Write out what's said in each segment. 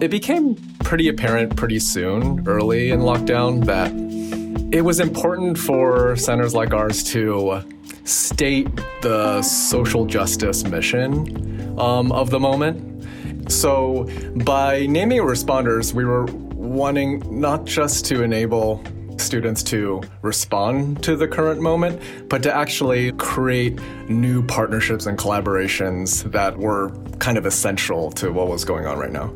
it became pretty apparent pretty soon, early in lockdown, that it was important for centers like ours to state the social justice mission um, of the moment. So, by naming responders, we were wanting not just to enable students to respond to the current moment, but to actually create new partnerships and collaborations that were kind of essential to what was going on right now.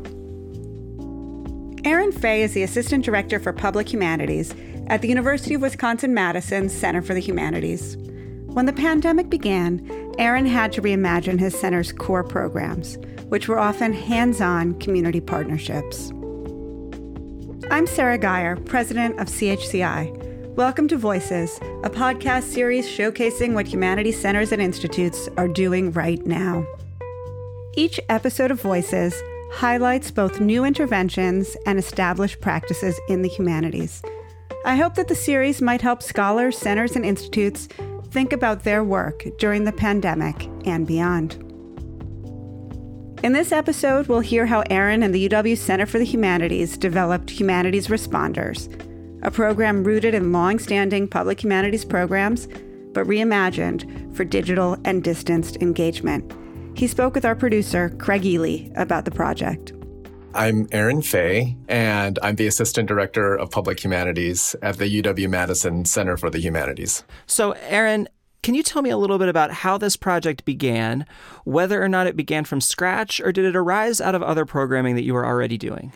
Aaron Fai is the Assistant Director for Public Humanities at the University of Wisconsin Madison Center for the Humanities. When the pandemic began, Aaron had to reimagine his center's core programs, which were often hands on community partnerships. I'm Sara Guyer, president of CHCI. Welcome to Voices, a podcast series showcasing what humanities centers and institutes are doing right now. Each episode of Voices highlights both new interventions and established practices in the humanities. I hope that the series might help scholars, centers, and institutes think about their work during the pandemic and beyond. In this episode, we'll hear how Aaron and the UW Center for the Humanities developed Humanities Responders, a program rooted in long-standing public humanities programs, but reimagined for digital and distanced engagement. He spoke with our producer, Craig Eley, about the project. I'm Aaron Fai, and I'm the Assistant Director of Public Humanities at the UW Madison Center for the Humanities. So, Aaron, can you tell me a little bit about how this project began, whether or not it began from scratch, or did it arise out of other programming that you were already doing?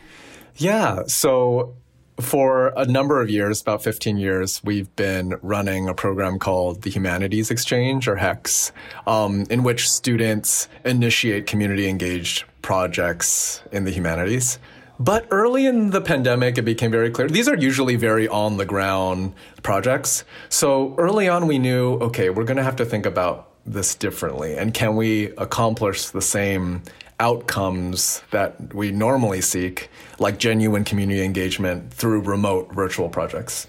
Yeah, so for a number of years, about 15 years, we've been running a program called the Humanities Exchange, or HEX, um, in which students initiate community engaged projects in the humanities. But early in the pandemic, it became very clear. These are usually very on the ground projects. So early on, we knew okay, we're going to have to think about this differently. And can we accomplish the same outcomes that we normally seek, like genuine community engagement through remote virtual projects.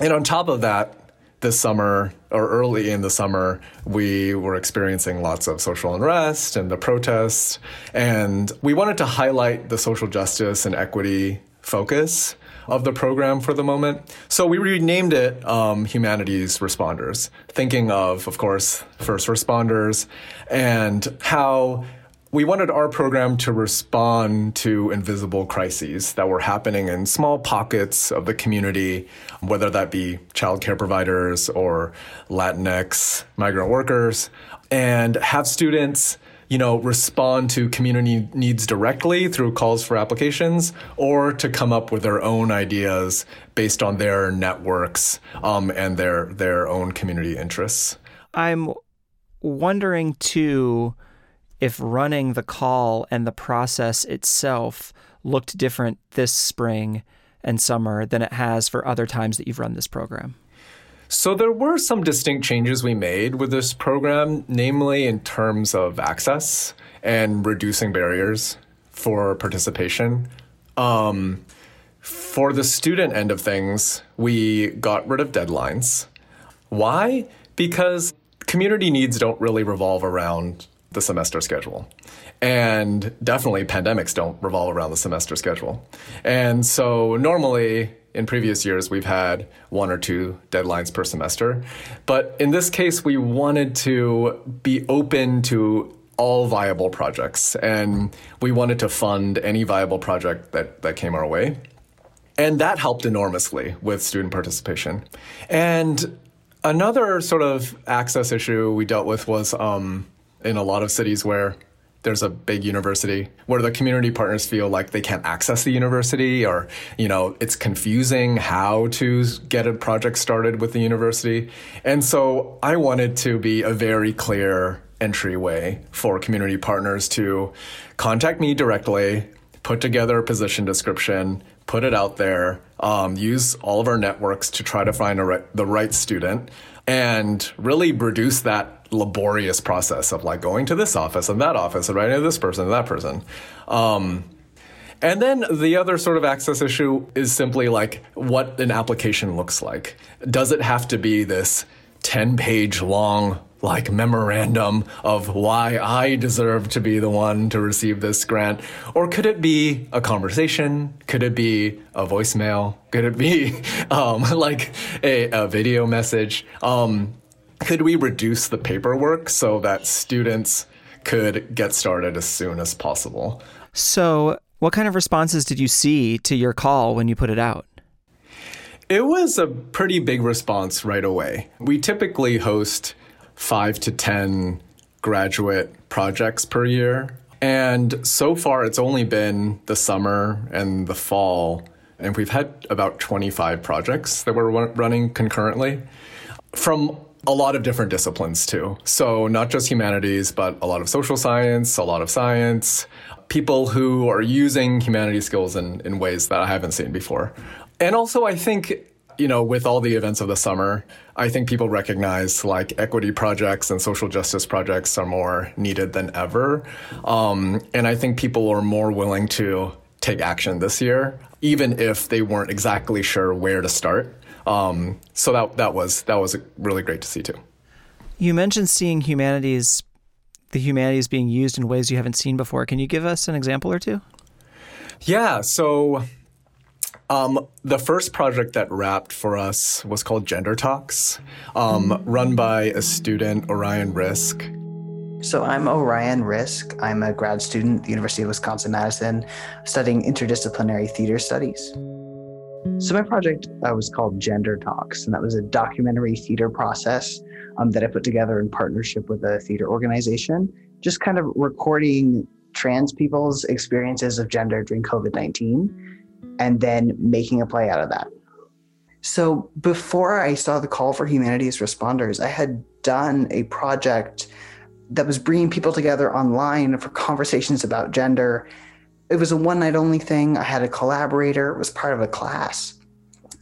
And on top of that, this summer or early in the summer, we were experiencing lots of social unrest and the protests. And we wanted to highlight the social justice and equity focus of the program for the moment. So we renamed it um, Humanities Responders, thinking of, of course, first responders and how we wanted our program to respond to invisible crises that were happening in small pockets of the community, whether that be childcare providers or Latinx migrant workers, and have students you know, respond to community needs directly through calls for applications or to come up with their own ideas based on their networks um, and their their own community interests. I'm wondering too if running the call and the process itself looked different this spring and summer than it has for other times that you've run this program? So there were some distinct changes we made with this program, namely in terms of access and reducing barriers for participation. Um, for the student end of things, we got rid of deadlines. Why? Because community needs don't really revolve around the semester schedule. And definitely pandemics don't revolve around the semester schedule. And so normally in previous years we've had one or two deadlines per semester. But in this case we wanted to be open to all viable projects and we wanted to fund any viable project that, that came our way. And that helped enormously with student participation. And another sort of access issue we dealt with was um, in a lot of cities where there's a big university where the community partners feel like they can't access the university or you know it's confusing how to get a project started with the university. And so i wanted to be a very clear entryway for community partners to contact me directly put together a position description put it out there um, use all of our networks to try to find the right student and really reduce that laborious process of like going to this office and that office and writing to this person and that person. Um, and then the other sort of access issue is simply like what an application looks like. Does it have to be this 10 page long like memorandum of why I deserve to be the one to receive this grant? Or could it be a conversation? Could it be a voicemail? Could it be um, like a, a, video message? Um, could we reduce the paperwork so that students could get started as soon as possible? So, what kind of responses did you see to your call when you put it out? It was a pretty big response right away. We typically host five to 10 graduate projects per year. And so far, it's only been the summer and the fall. And we've had about 25 projects that we're running concurrently from a lot of different disciplines, too. So, not just humanities, but a lot of social science, a lot of science, people who are using humanities skills in, in ways that I haven't seen before. And also, I think you know, with all the events of the summer, I think people recognize like equity projects and social justice projects are more needed than ever. Um, and I think people are more willing to take action this year, even if they weren't exactly sure where to start. Um, so that that was that was really great to see too. You mentioned seeing humanities, the humanities being used in ways you haven't seen before. Can you give us an example or two? Yeah. So um, the first project that wrapped for us was called Gender Talks, um, run by a student, Orion Risk. So I'm Orion Risk. I'm a grad student at the University of Wisconsin Madison studying interdisciplinary theater studies. So my project uh, was called Gender Talks, and that was a documentary theater process um, that I put together in partnership with a theater organization, just kind of recording trans people's experiences of gender during COVID 19 and then making a play out of that. So before I saw the call for humanities responders, I had done a project that was bringing people together online for conversations about gender. It was a one night only thing. I had a collaborator, it was part of a class.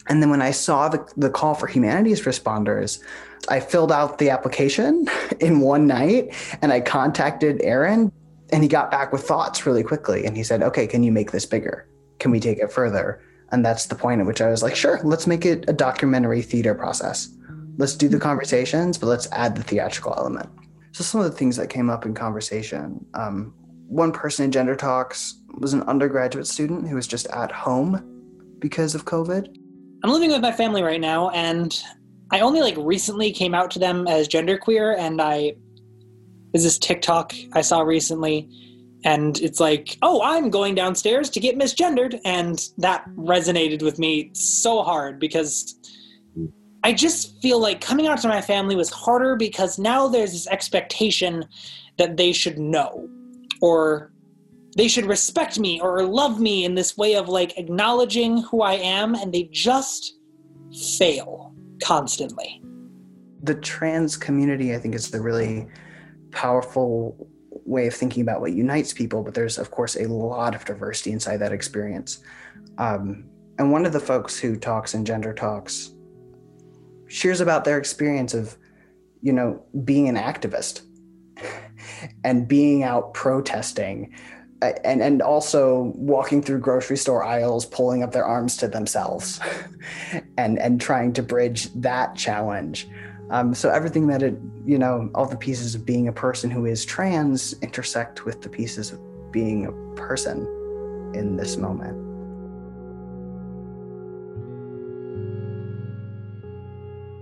And then when I saw the, the call for humanities responders, I filled out the application in one night and I contacted Aaron and he got back with thoughts really quickly. And he said, okay, can you make this bigger? can we take it further? And that's the point at which I was like, sure, let's make it a documentary theater process. Let's do the conversations, but let's add the theatrical element. So some of the things that came up in conversation. Um, one person in Gender Talks was an undergraduate student who was just at home because of COVID. I'm living with my family right now, and I only like recently came out to them as genderqueer, and I is this TikTok I saw recently and it's like, oh, I'm going downstairs to get misgendered, and that resonated with me so hard because I just feel like coming out to my family was harder because now there's this expectation that they should know or they should respect me or love me in this way of like acknowledging who I am, and they just fail constantly. The trans community, I think, is a really powerful way of thinking about what unites people, but there's of course a lot of diversity inside that experience. Um, and one of the folks who talks in gender talks shares about their experience of, you know, being an activist and being out protesting and and also walking through grocery store aisles pulling up their arms to themselves and and trying to bridge that challenge um, so everything that it, you know, all the pieces of being a person who is trans intersect with the pieces of being a person in this moment.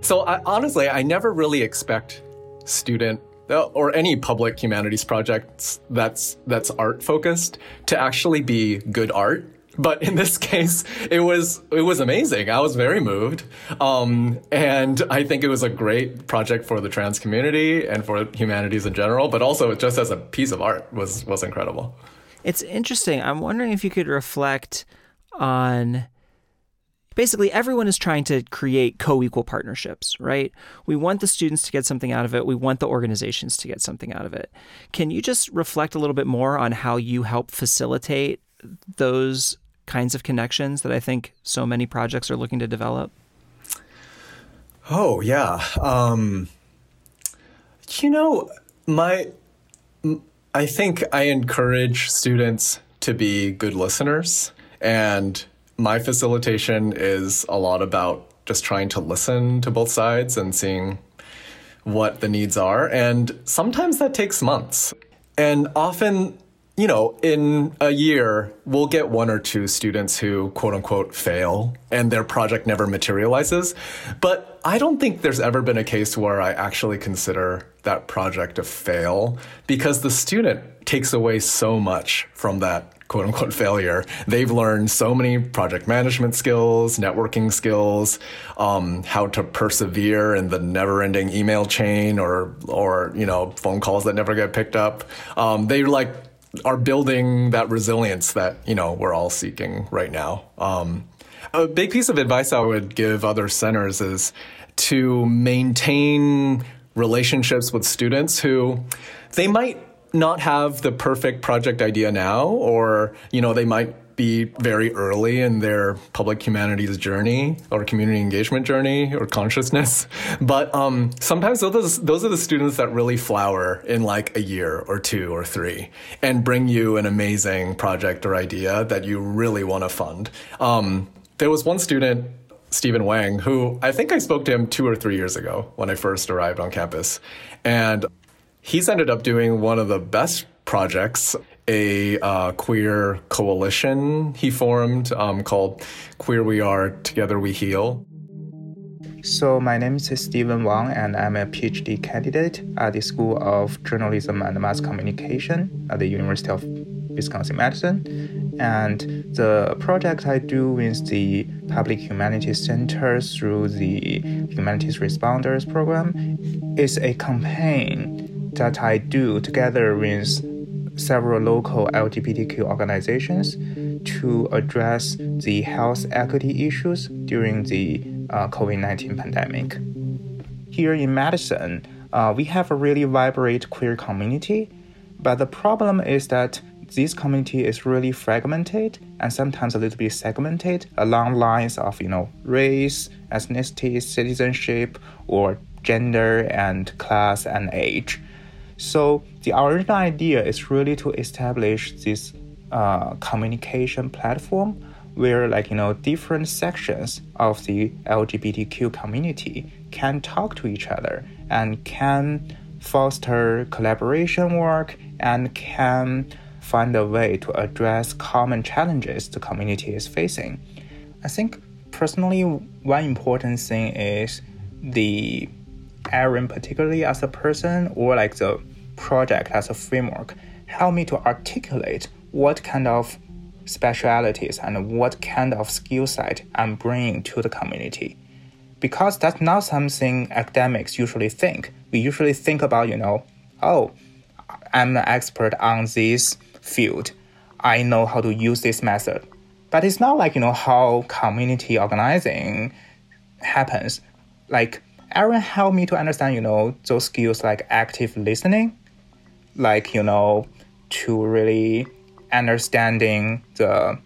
So I, honestly, I never really expect student or any public humanities projects that's that's art focused to actually be good art but in this case, it was it was amazing. I was very moved, um, and I think it was a great project for the trans community and for humanities in general. But also, just as a piece of art, was was incredible. It's interesting. I'm wondering if you could reflect on. Basically, everyone is trying to create co equal partnerships, right? We want the students to get something out of it. We want the organizations to get something out of it. Can you just reflect a little bit more on how you help facilitate those kinds of connections that I think so many projects are looking to develop? Oh, yeah. Um, you know, my I think I encourage students to be good listeners and my facilitation is a lot about just trying to listen to both sides and seeing what the needs are. And sometimes that takes months. And often, you know, in a year, we'll get one or two students who quote unquote fail and their project never materializes. But I don't think there's ever been a case where I actually consider that project a fail because the student takes away so much from that quote unquote failure. They've learned so many project management skills, networking skills, um, how to persevere in the never ending email chain or, or, you know, phone calls that never get picked up. Um, they like are building that resilience that, you know, we're all seeking right now. Um, a big piece of advice I would give other centers is to maintain relationships with students who they might not have the perfect project idea now, or, you know, they might be very early in their public humanities journey or community engagement journey or consciousness. But um, sometimes those, those are the students that really flower in like a year or two or three and bring you an amazing project or idea that you really want to fund. Um, there was one student Stephen Wang, who I think I spoke to him two or three years ago when I first arrived on campus. And he's ended up doing one of the best projects a uh, queer coalition he formed um, called Queer We Are, Together We Heal. So, my name is Stephen Wang, and I'm a PhD candidate at the School of Journalism and Mass Communication at the University of Wisconsin Madison. And the project I do with the Public Humanities Center through the Humanities Responders program is a campaign that I do together with several local LGBTQ organizations to address the health equity issues during the uh, COVID 19 pandemic. Here in Madison, uh, we have a really vibrant queer community, but the problem is that this community is really fragmented and sometimes a little bit segmented along lines of you know race, ethnicity, citizenship, or gender and class and age. So the original idea is really to establish this uh, communication platform where like you know different sections of the LGBTQ community can talk to each other and can foster collaboration work and can find a way to address common challenges the community is facing. I think personally one important thing is the Aaron, particularly as a person or like the project as a framework, help me to articulate what kind of specialities and what kind of skill set I'm bringing to the community. Because that's not something academics usually think. We usually think about, you know, oh, I'm an expert on this field. I know how to use this method. But it's not like, you know, how community organizing happens. Like Aaron helped me to understand, you know, those skills like active listening, like, you know, to really understanding the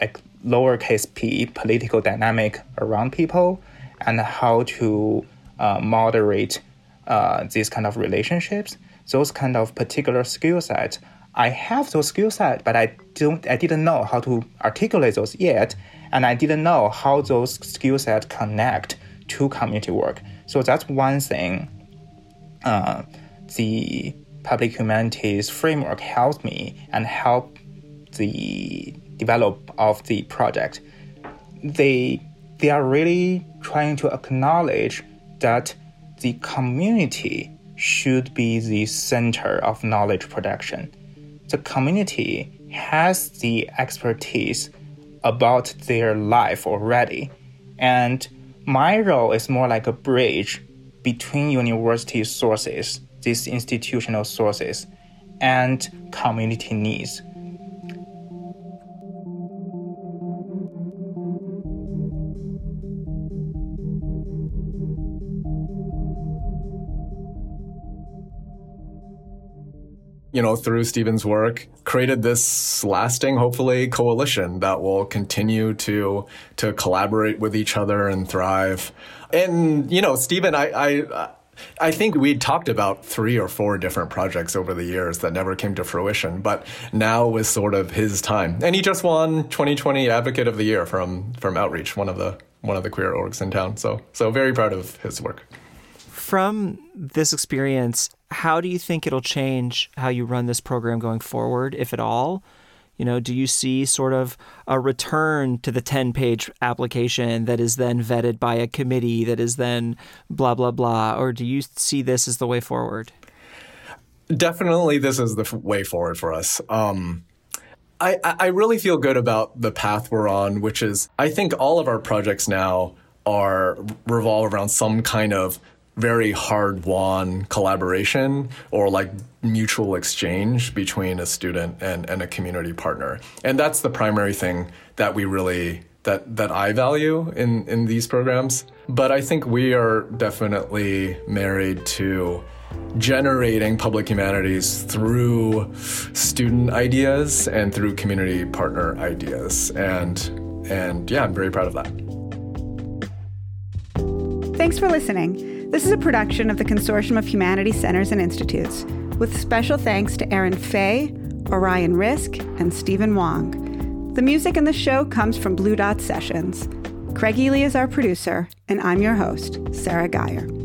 like lowercase p political dynamic around people and how to uh, moderate uh, these kind of relationships. Those kind of particular skill sets i have those skill sets but i don't i didn't know how to articulate those yet and I didn't know how those skill sets connect to community work. So that's one thing. Uh, the public humanities framework helped me and helped the develop of the project. They they are really trying to acknowledge that the community should be the center of knowledge production. The community has the expertise about their life already. And my role is more like a bridge between university sources, these institutional sources, and community needs. You know, through Stephen's work, created this lasting, hopefully, coalition that will continue to to collaborate with each other and thrive. And you know, Stephen, I. I I think we'd talked about three or four different projects over the years that never came to fruition, but now was sort of his time. And he just won 2020 Advocate of the Year from from Outreach, one of the one of the queer orgs in town. So so very proud of his work. From this experience, how do you think it'll change how you run this program going forward, if at all? You know, do you see sort of a return to the 10 page application that is then vetted by a committee that is then blah, blah, blah? Or do you see this as the way forward? Definitely, this is the way forward for us. Um, I, I really feel good about the path we're on, which is I think all of our projects now are revolve around some kind of very hard won collaboration or like mutual exchange between a student and, and a community partner. And that's the primary thing that we really that that I value in, in these programs. But I think we are definitely married to generating public humanities through student ideas and through community partner ideas. And and yeah, I'm very proud of that. Thanks for listening. This is a production of the Consortium of Humanities Centers and Institutes, with special thanks to Aaron Fai, Orion Risk, and Stephen Wong. The music in the show comes from Blue Dot Sessions. Craig Eley is our producer, and I'm your host, Sara Guyer.